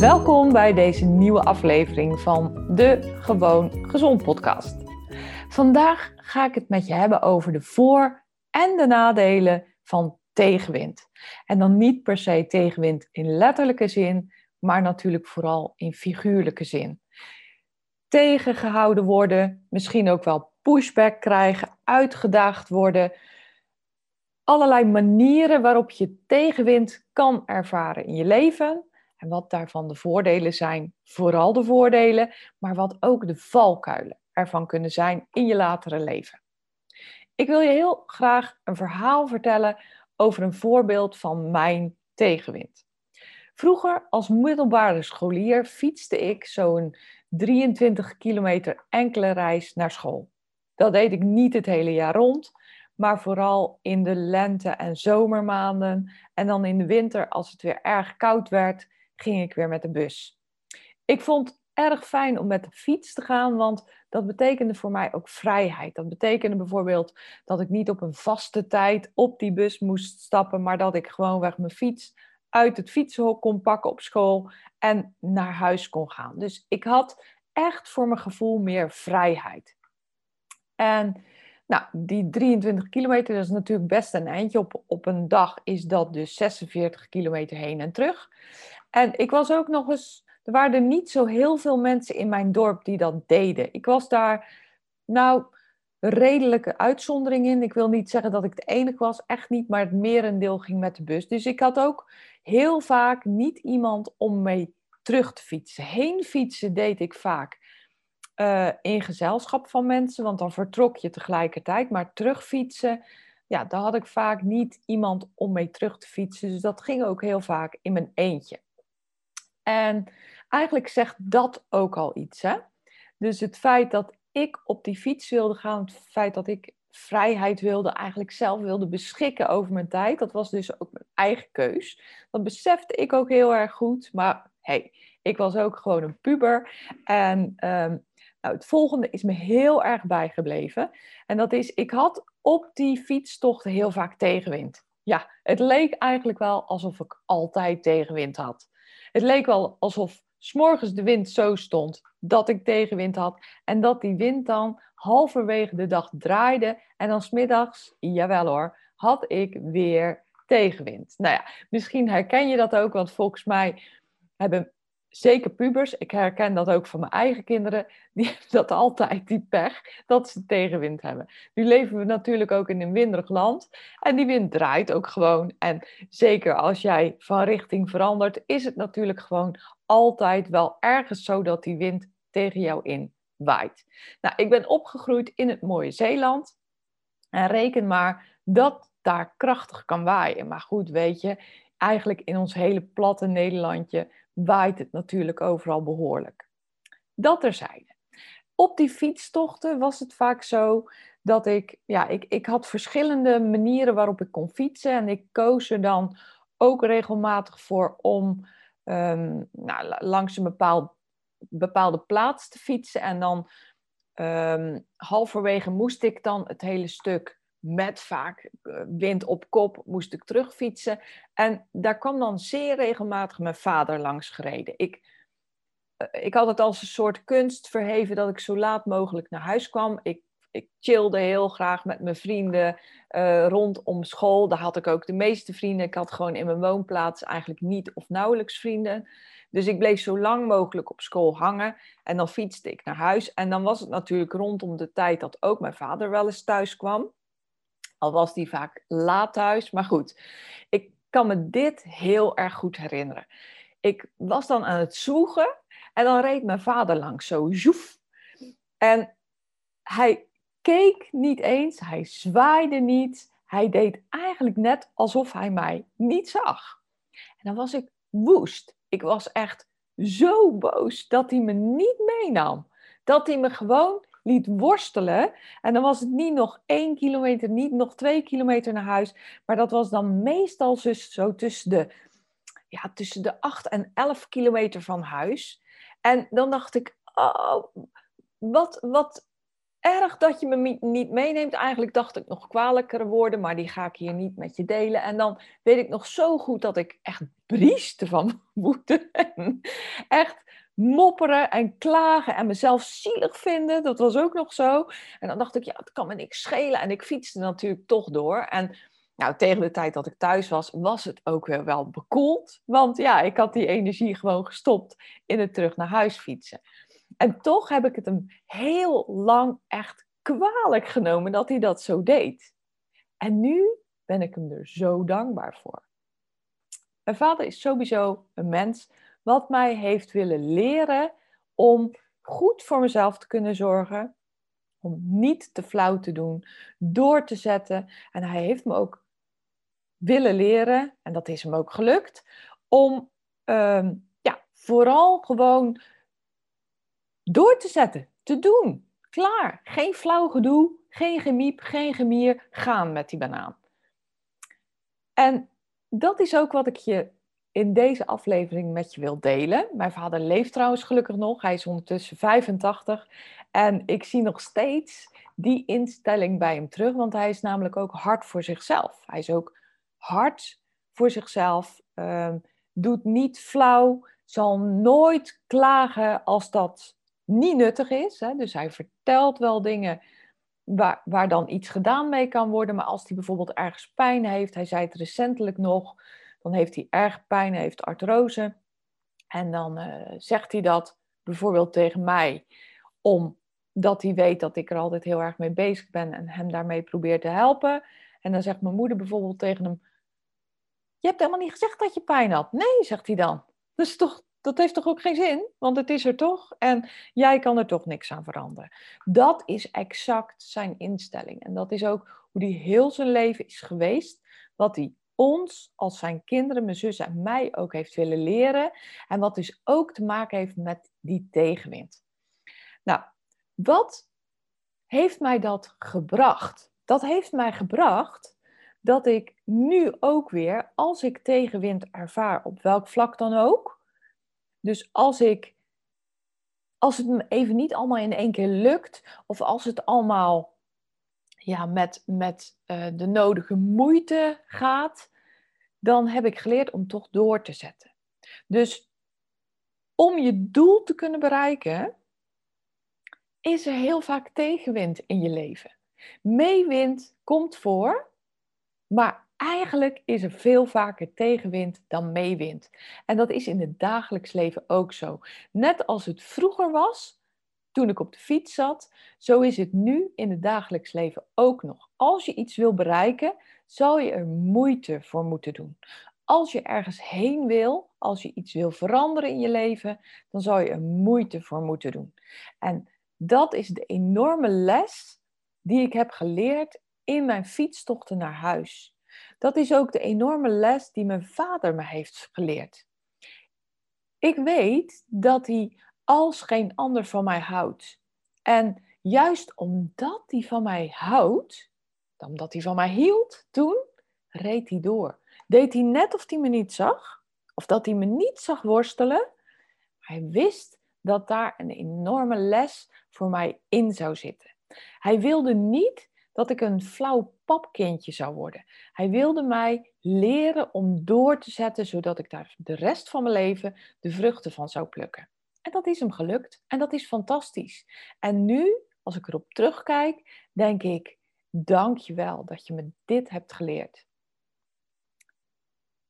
Welkom bij deze nieuwe aflevering van de Gewoon Gezond podcast. Vandaag ga ik het met je hebben over de voor- en de nadelen van tegenwind. En dan niet per se tegenwind in letterlijke zin, maar natuurlijk vooral in figuurlijke zin. Tegengehouden worden, misschien ook wel pushback krijgen, uitgedaagd worden. Allerlei manieren waarop je tegenwind kan ervaren in je leven en wat daarvan de voordelen zijn, vooral de voordelen, maar wat ook de valkuilen ervan kunnen zijn in je latere leven. Ik wil je heel graag een verhaal vertellen over een voorbeeld van mijn tegenwind. Vroeger als middelbare scholier fietste ik zo'n 23 kilometer enkele reis naar school. Dat deed ik niet het hele jaar rond, maar vooral in de lente- en zomermaanden. En dan in de winter, als het weer erg koud werd, ging ik weer met de bus. Ik vond erg fijn om met de fiets te gaan, want dat betekende voor mij ook vrijheid. Dat betekende bijvoorbeeld dat ik niet op een vaste tijd op die bus moest stappen, maar dat ik gewoonweg mijn fiets uit het fietsenhok kon pakken op school en naar huis kon gaan. Dus ik had echt voor mijn gevoel meer vrijheid. En nou, die 23 kilometer, dat is natuurlijk best een eindje. Op, op een dag is dat dus 46 kilometer heen en terug. En ik was ook nog eens, er waren er niet zo heel veel mensen in mijn dorp die dat deden. Ik was daar, nou, redelijke uitzondering in. Ik wil niet zeggen dat ik de enige was, echt niet, maar het merendeel ging met de bus. Dus ik had ook heel vaak niet iemand om mee terug te fietsen. Heen fietsen deed ik vaak uh, in gezelschap van mensen, want dan vertrok je tegelijkertijd. Maar terugfietsen, ja, daar had ik vaak niet iemand om mee terug te fietsen. Dus dat ging ook heel vaak in mijn eentje. En eigenlijk zegt dat ook al iets. Hè? Dus het feit dat ik op die fiets wilde gaan, het feit dat ik vrijheid wilde, eigenlijk zelf wilde beschikken over mijn tijd, dat was dus ook mijn eigen keus. Dat besefte ik ook heel erg goed. Maar hey, ik was ook gewoon een puber. En um, nou, het volgende is me heel erg bijgebleven. En dat is, ik had op die fietstocht heel vaak tegenwind. Ja, het leek eigenlijk wel alsof ik altijd tegenwind had. Het leek wel alsof s'morgens de wind zo stond dat ik tegenwind had. En dat die wind dan halverwege de dag draaide. En dan smiddags, jawel hoor, had ik weer tegenwind. Nou ja, misschien herken je dat ook, want volgens mij hebben zeker pubers, ik herken dat ook van mijn eigen kinderen, die hebben dat altijd, die pech, dat ze tegenwind hebben. Nu leven we natuurlijk ook in een winderig land en die wind draait ook gewoon. En zeker als jij van richting verandert, is het natuurlijk gewoon altijd wel ergens zo dat die wind tegen jou in waait. Nou, ik ben opgegroeid in het mooie Zeeland en reken maar dat daar krachtig kan waaien. Maar goed, weet je, eigenlijk in ons hele platte Nederlandje waait het natuurlijk overal behoorlijk. Dat terzijde. Op die fietstochten was het vaak zo dat ik, ja, ik, ik had verschillende manieren waarop ik kon fietsen. En ik koos er dan ook regelmatig voor om um, nou, langs een bepaald, bepaalde plaats te fietsen. En dan um, halverwege moest ik dan het hele stuk met vaak eh, wind op kop moest ik terugfietsen. En daar kwam dan zeer regelmatig mijn vader langs gereden. Ik, eh, ik had het als een soort kunst verheven dat ik zo laat mogelijk naar huis kwam. Ik ik chillde heel graag met mijn vrienden uh, rondom school. Daar had ik ook de meeste vrienden. Ik had gewoon in mijn woonplaats eigenlijk niet of nauwelijks vrienden. Dus ik bleef zo lang mogelijk op school hangen en dan fietste ik naar huis. En dan was het natuurlijk rondom de tijd dat ook mijn vader wel eens thuis kwam. Al was die vaak laat thuis. Maar goed, ik kan me dit heel erg goed herinneren. Ik was dan aan het zoegen en dan reed mijn vader langs, zo zoef. En hij keek niet eens, hij zwaaide niet. Hij deed eigenlijk net alsof hij mij niet zag. En dan was ik woest. Ik was echt zo boos dat hij me niet meenam. Dat hij me gewoon liet worstelen. En dan was het niet nog één kilometer, niet nog twee kilometer naar huis. Maar dat was dan meestal zo tussen de, ja, tussen de acht en elf kilometer van huis. En dan dacht ik, oh, wat, wat erg dat je me niet meeneemt. Eigenlijk dacht ik nog kwalijkere woorden, maar die ga ik hier niet met je delen. En dan weet ik nog zo goed dat ik echt brieste van woede. echt mopperen en klagen en mezelf zielig vinden. Dat was ook nog zo. En dan dacht ik, ja, het kan me niks schelen. En ik fietste natuurlijk toch door. En nou, tegen de tijd dat ik thuis was, was het ook weer wel bekoeld. Want ja, ik had die energie gewoon gestopt in het terug naar huis fietsen. En toch heb ik het hem heel lang echt kwalijk genomen dat hij dat zo deed. En nu ben ik hem er zo dankbaar voor. Mijn vader is sowieso een mens wat mij heeft willen leren om goed voor mezelf te kunnen zorgen, om niet te flauw te doen, door te zetten. En hij heeft me ook willen leren, en dat is hem ook gelukt, om ehm, ja, vooral gewoon door te zetten, te doen. Klaar. Geen flauw gedoe, geen gemiep, geen gemier. Gaan met die banaan. En dat is ook wat ik je in deze aflevering met je wil delen. Mijn vader leeft trouwens gelukkig nog. Hij is ondertussen 85. En ik zie nog steeds die instelling bij hem terug. Want hij is namelijk ook hard voor zichzelf. Hij is ook hard voor zichzelf. Ehm, doet niet flauw. Zal nooit klagen als dat niet nuttig is. Hè? Dus hij vertelt wel dingen waar, waar dan iets gedaan mee kan worden. Maar als hij bijvoorbeeld ergens pijn heeft, hij zei het recentelijk nog, dan heeft hij erg pijn, heeft artrose. En dan uh, zegt hij dat bijvoorbeeld tegen mij, omdat hij weet dat ik er altijd heel erg mee bezig ben en hem daarmee probeer te helpen. En dan zegt mijn moeder bijvoorbeeld tegen hem: Je hebt helemaal niet gezegd dat je pijn had. Nee, zegt hij dan. Dat is toch dat heeft toch ook geen zin? Want het is er toch en jij kan er toch niks aan veranderen. Dat is exact zijn instelling. En dat is ook hoe hij heel zijn leven is geweest. Wat hij ons als zijn kinderen, mijn zus en mij ook heeft willen leren. En wat dus ook te maken heeft met die tegenwind. Nou, wat heeft mij dat gebracht? Dat heeft mij gebracht dat ik nu ook weer, als ik tegenwind ervaar, op welk vlak dan ook, dus als ik, als het me even niet allemaal in één keer lukt, of als het allemaal ja, met, met uh, de nodige moeite gaat, dan heb ik geleerd om toch door te zetten. Dus om je doel te kunnen bereiken, is er heel vaak tegenwind in je leven. Meewind komt voor, maar eigenlijk is er veel vaker tegenwind dan meewind. En dat is in het dagelijks leven ook zo. Net als het vroeger was, toen ik op de fiets zat, zo is het nu in het dagelijks leven ook nog. Als je iets wil bereiken, zal je er moeite voor moeten doen. Als je ergens heen wil, als je iets wil veranderen in je leven, dan zal je er moeite voor moeten doen. En dat is de enorme les die ik heb geleerd in mijn fietstochten naar huis. Dat is ook de enorme les die mijn vader me heeft geleerd. Ik weet dat hij als geen ander van mij houdt. En juist omdat hij van mij houdt, omdat hij van mij hield toen, reed hij door. Deed hij net of hij me niet zag, of dat hij me niet zag worstelen. Hij wist dat daar een enorme les voor mij in zou zitten. Hij wilde niet dat ik een flauw papkindje zou worden. Hij wilde mij leren om door te zetten, zodat ik daar de rest van mijn leven de vruchten van zou plukken. En dat is hem gelukt. En dat is fantastisch. En nu, als ik erop terugkijk, denk ik, dank je wel dat je me dit hebt geleerd.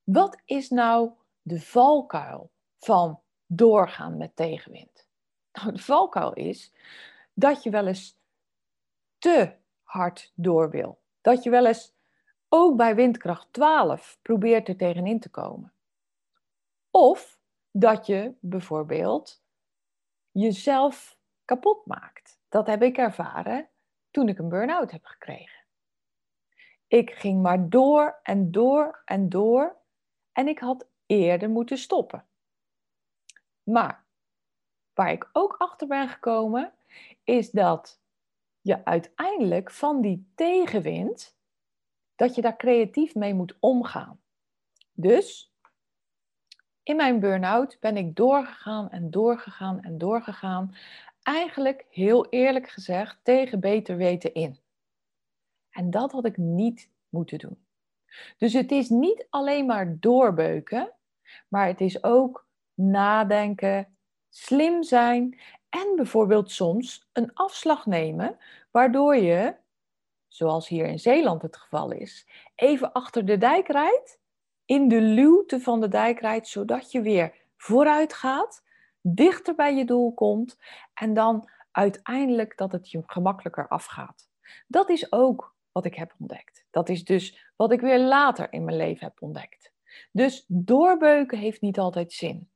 Wat is nou de valkuil van doorgaan met tegenwind? Nou, de valkuil is dat je wel eens te hard door wil. Dat je wel eens ook bij windkracht 12 probeert er tegenin te komen. Of dat je bijvoorbeeld jezelf kapot maakt. Dat heb ik ervaren toen ik een burn-out heb gekregen. Ik ging maar door en door en door en ik had eerder moeten stoppen. Maar waar ik ook achter ben gekomen, is dat je uiteindelijk van die tegenwind, dat je daar creatief mee moet omgaan. Dus in mijn burn-out ben ik doorgegaan en doorgegaan en doorgegaan. Eigenlijk heel eerlijk gezegd tegen beter weten in. En dat had ik niet moeten doen. Dus het is niet alleen maar doorbeuken, maar het is ook nadenken, slim zijn en bijvoorbeeld soms een afslag nemen, waardoor je, zoals hier in Zeeland het geval is, even achter de dijk rijdt, in de luwte van de dijk rijdt, zodat je weer vooruit gaat, dichter bij je doel komt en dan uiteindelijk dat het je gemakkelijker afgaat. Dat is ook wat ik heb ontdekt. Dat is dus wat ik weer later in mijn leven heb ontdekt. Dus doorbeuken heeft niet altijd zin.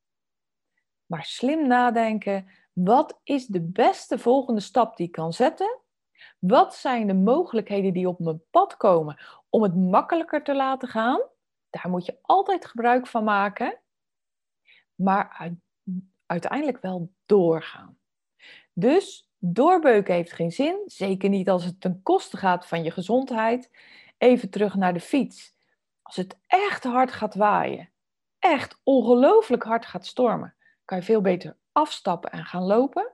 Maar slim nadenken, wat is de beste volgende stap die ik kan zetten? Wat zijn de mogelijkheden die op mijn pad komen om het makkelijker te laten gaan? Daar moet je altijd gebruik van maken, maar uiteindelijk wel doorgaan. Dus doorbeuken heeft geen zin, zeker niet als het ten koste gaat van je gezondheid. Even terug naar de fiets. Als het echt hard gaat waaien, echt ongelooflijk hard gaat stormen, kan je veel beter afstappen en gaan lopen.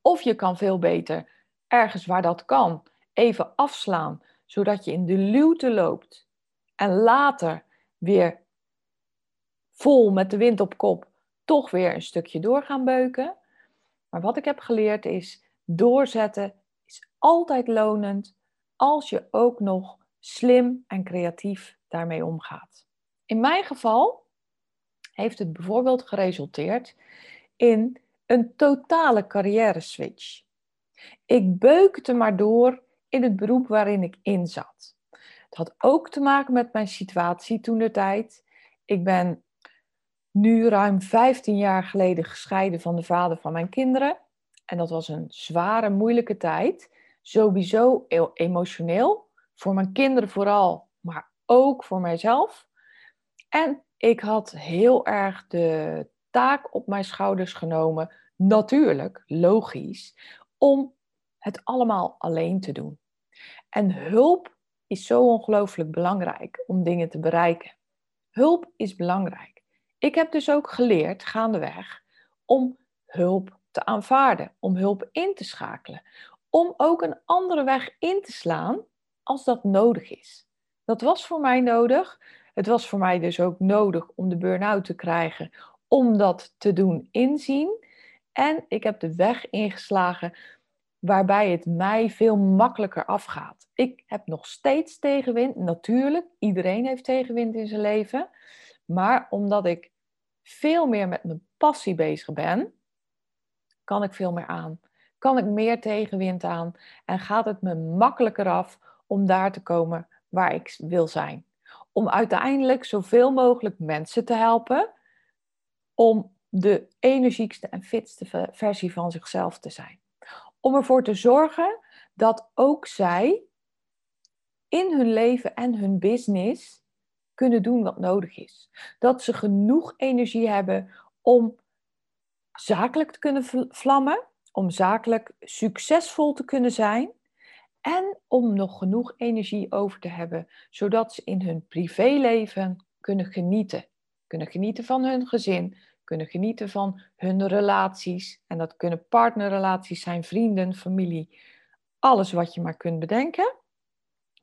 Of je kan veel beter ergens waar dat kan even afslaan, zodat je in de luwte loopt en later weer vol met de wind op kop toch weer een stukje door gaan beuken. Maar wat ik heb geleerd is doorzetten is altijd lonend als je ook nog slim en creatief daarmee omgaat. In mijn geval heeft het bijvoorbeeld geresulteerd in een totale carrière switch. Ik beukte maar door in het beroep waarin ik in zat. Het had ook te maken met mijn situatie toen de tijd. Ik ben nu ruim 15 jaar geleden gescheiden van de vader van mijn kinderen. En dat was een zware, moeilijke tijd. Sowieso emotioneel. Voor mijn kinderen vooral, maar ook voor mijzelf. En ik had heel erg de taak op mijn schouders genomen, natuurlijk, logisch, om het allemaal alleen te doen. En hulp is zo ongelooflijk belangrijk om dingen te bereiken. Hulp is belangrijk. Ik heb dus ook geleerd, gaandeweg, om hulp te aanvaarden, om hulp in te schakelen, om ook een andere weg in te slaan als dat nodig is. Dat was voor mij nodig. Het was voor mij dus ook nodig om de burn-out te krijgen, om dat te doen inzien. En ik heb de weg ingeslagen waarbij het mij veel makkelijker afgaat. Ik heb nog steeds tegenwind, natuurlijk. Iedereen heeft tegenwind in zijn leven. Maar omdat ik veel meer met mijn passie bezig ben, kan ik veel meer aan. Kan ik meer tegenwind aan en gaat het me makkelijker af om daar te komen waar ik wil zijn. Om uiteindelijk zoveel mogelijk mensen te helpen om de energiekste en fitste versie van zichzelf te zijn. Om ervoor te zorgen dat ook zij in hun leven en hun business kunnen doen wat nodig is. Dat ze genoeg energie hebben om zakelijk te kunnen vlammen, om zakelijk succesvol te kunnen zijn en om nog genoeg energie over te hebben, zodat ze in hun privéleven kunnen genieten. Kunnen genieten van hun gezin, kunnen genieten van hun relaties. En dat kunnen partnerrelaties zijn, vrienden, familie, alles wat je maar kunt bedenken.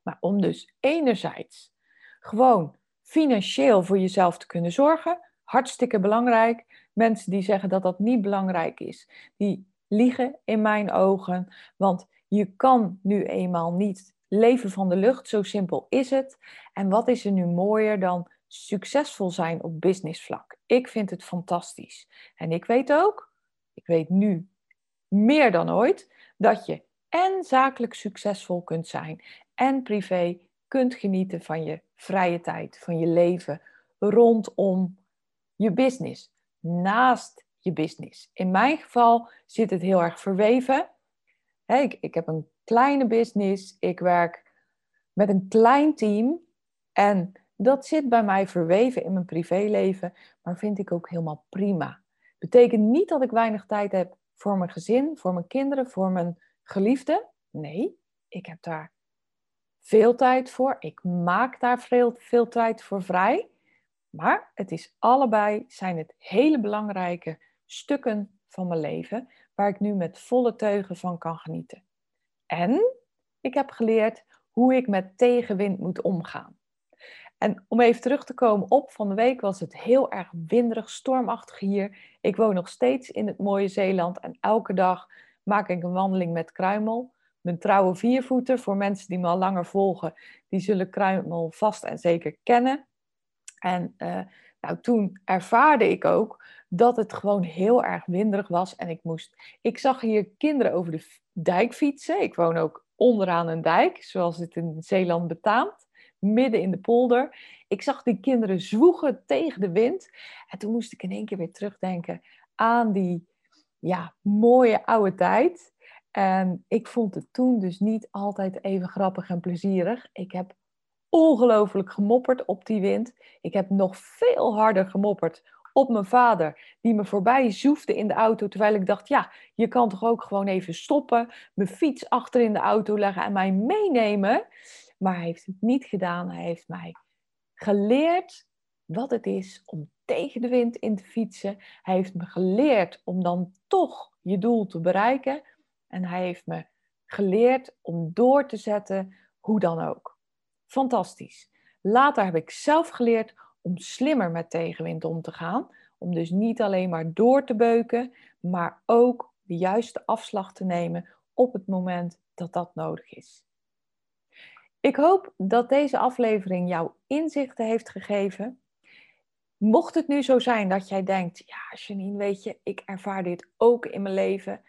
Maar om dus enerzijds gewoon financieel voor jezelf te kunnen zorgen, hartstikke belangrijk. Mensen die zeggen dat dat niet belangrijk is, die liegen in mijn ogen. Want je kan nu eenmaal niet leven van de lucht, zo simpel is het. En wat is er nu mooier dan succesvol zijn op businessvlak? Ik vind het fantastisch. En ik weet ook, ik weet nu meer dan ooit, dat je en zakelijk succesvol kunt zijn en privé kunt genieten van je vrije tijd, van je leven rondom je business, naast je business. In mijn geval zit het heel erg verweven. ik, ik heb een kleine business, ik werk met een klein team en dat zit bij mij verweven in mijn privéleven, maar vind ik ook helemaal prima. Betekent niet dat ik weinig tijd heb voor mijn gezin, voor mijn kinderen, voor mijn geliefde. Nee, ik heb daar veel tijd voor. Ik maak daar veel, veel tijd voor vrij. Maar het is allebei zijn het hele belangrijke stukken van mijn leven waar ik nu met volle teugen van kan genieten. En ik heb geleerd hoe ik met tegenwind moet omgaan. En om even terug te komen op van de week was het heel erg winderig, stormachtig hier. Ik woon nog steeds in het mooie Zeeland en elke dag maak ik een wandeling met Kruimel. Mijn trouwe viervoeter, voor mensen die me al langer volgen, die zullen Kruimel vast en zeker kennen. En uh, nou, toen ervaarde ik ook dat het gewoon heel erg winderig was. En ik moest. Ik zag hier kinderen over de dijk fietsen. Ik woon ook onderaan een dijk, zoals het in Zeeland betaamt. Midden in de polder. Ik zag die kinderen zwoegen tegen de wind. En toen moest ik in één keer weer terugdenken aan die ja, mooie oude tijd. En ik vond het toen dus niet altijd even grappig en plezierig. Ik heb ongelooflijk gemopperd op die wind. Ik heb nog veel harder gemopperd op mijn vader, die me voorbij zoefde in de auto, terwijl ik dacht, ja, je kan toch ook gewoon even stoppen, mijn fiets achter in de auto leggen en mij meenemen. Maar hij heeft het niet gedaan. Hij heeft mij geleerd wat het is om tegen de wind in te fietsen. Hij heeft me geleerd om dan toch je doel te bereiken. En hij heeft me geleerd om door te zetten, hoe dan ook. Fantastisch. Later heb ik zelf geleerd om slimmer met tegenwind om te gaan. Om dus niet alleen maar door te beuken, maar ook de juiste afslag te nemen op het moment dat dat nodig is. Ik hoop dat deze aflevering jou inzichten heeft gegeven. Mocht het nu zo zijn dat jij denkt, ja Janine, weet je, ik ervaar dit ook in mijn leven.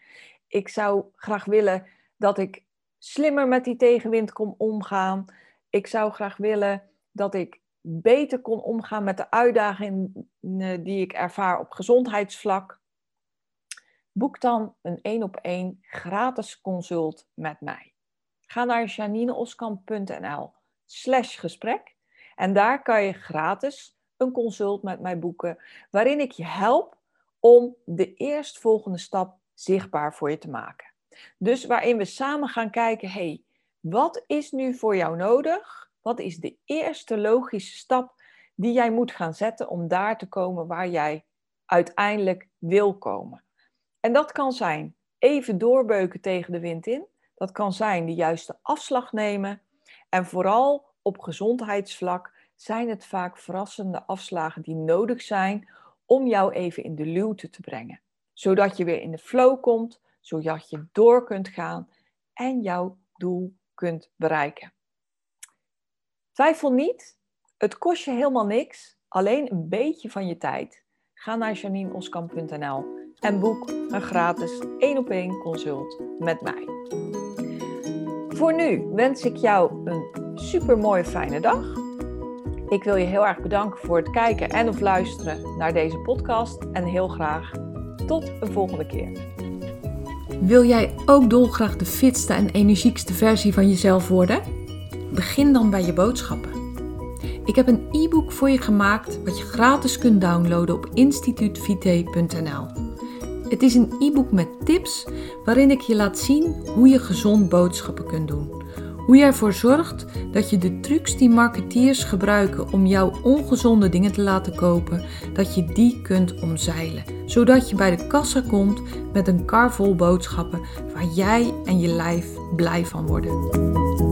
Ik zou graag willen dat ik slimmer met die tegenwind kon omgaan. Ik zou graag willen dat ik beter kon omgaan met de uitdagingen die ik ervaar op gezondheidsvlak. Boek dan een één op één gratis consult met mij. Ga naar janineoskamp.nl slash gesprek en daar kan je gratis een consult met mij boeken waarin ik je help om de eerstvolgende stap zichtbaar voor je te maken. Dus waarin we samen gaan kijken, hey, wat is nu voor jou nodig? Wat is de eerste logische stap die jij moet gaan zetten om daar te komen waar jij uiteindelijk wil komen? En dat kan zijn even doorbeuken tegen de wind in. Dat kan zijn de juiste afslag nemen. En vooral op gezondheidsvlak zijn het vaak verrassende afslagen die nodig zijn om jou even in de luwte te brengen. Zodat je weer in de flow komt, zodat je door kunt gaan en jouw doel kunt bereiken. Twijfel niet, het kost je helemaal niks, alleen een beetje van je tijd. Ga naar janineoskamp.nl en boek een gratis 1 op 1 consult met mij. Voor nu wens ik jou een super mooie fijne dag. Ik wil je heel erg bedanken voor het kijken en of luisteren naar deze podcast en heel graag tot een volgende keer. Wil jij ook dolgraag de fitste en energiekste versie van jezelf worden? Begin dan bij je boodschappen. Ik heb een e-book voor je gemaakt wat je gratis kunt downloaden op instituutvite.nl. Het is een e-book met tips waarin ik je laat zien hoe je gezond boodschappen kunt doen. Hoe jij ervoor zorgt dat je de trucs die marketeers gebruiken om jouw ongezonde dingen te laten kopen, dat je die kunt omzeilen. Zodat je bij de kassa komt met een kar vol boodschappen waar jij en je lijf blij van worden.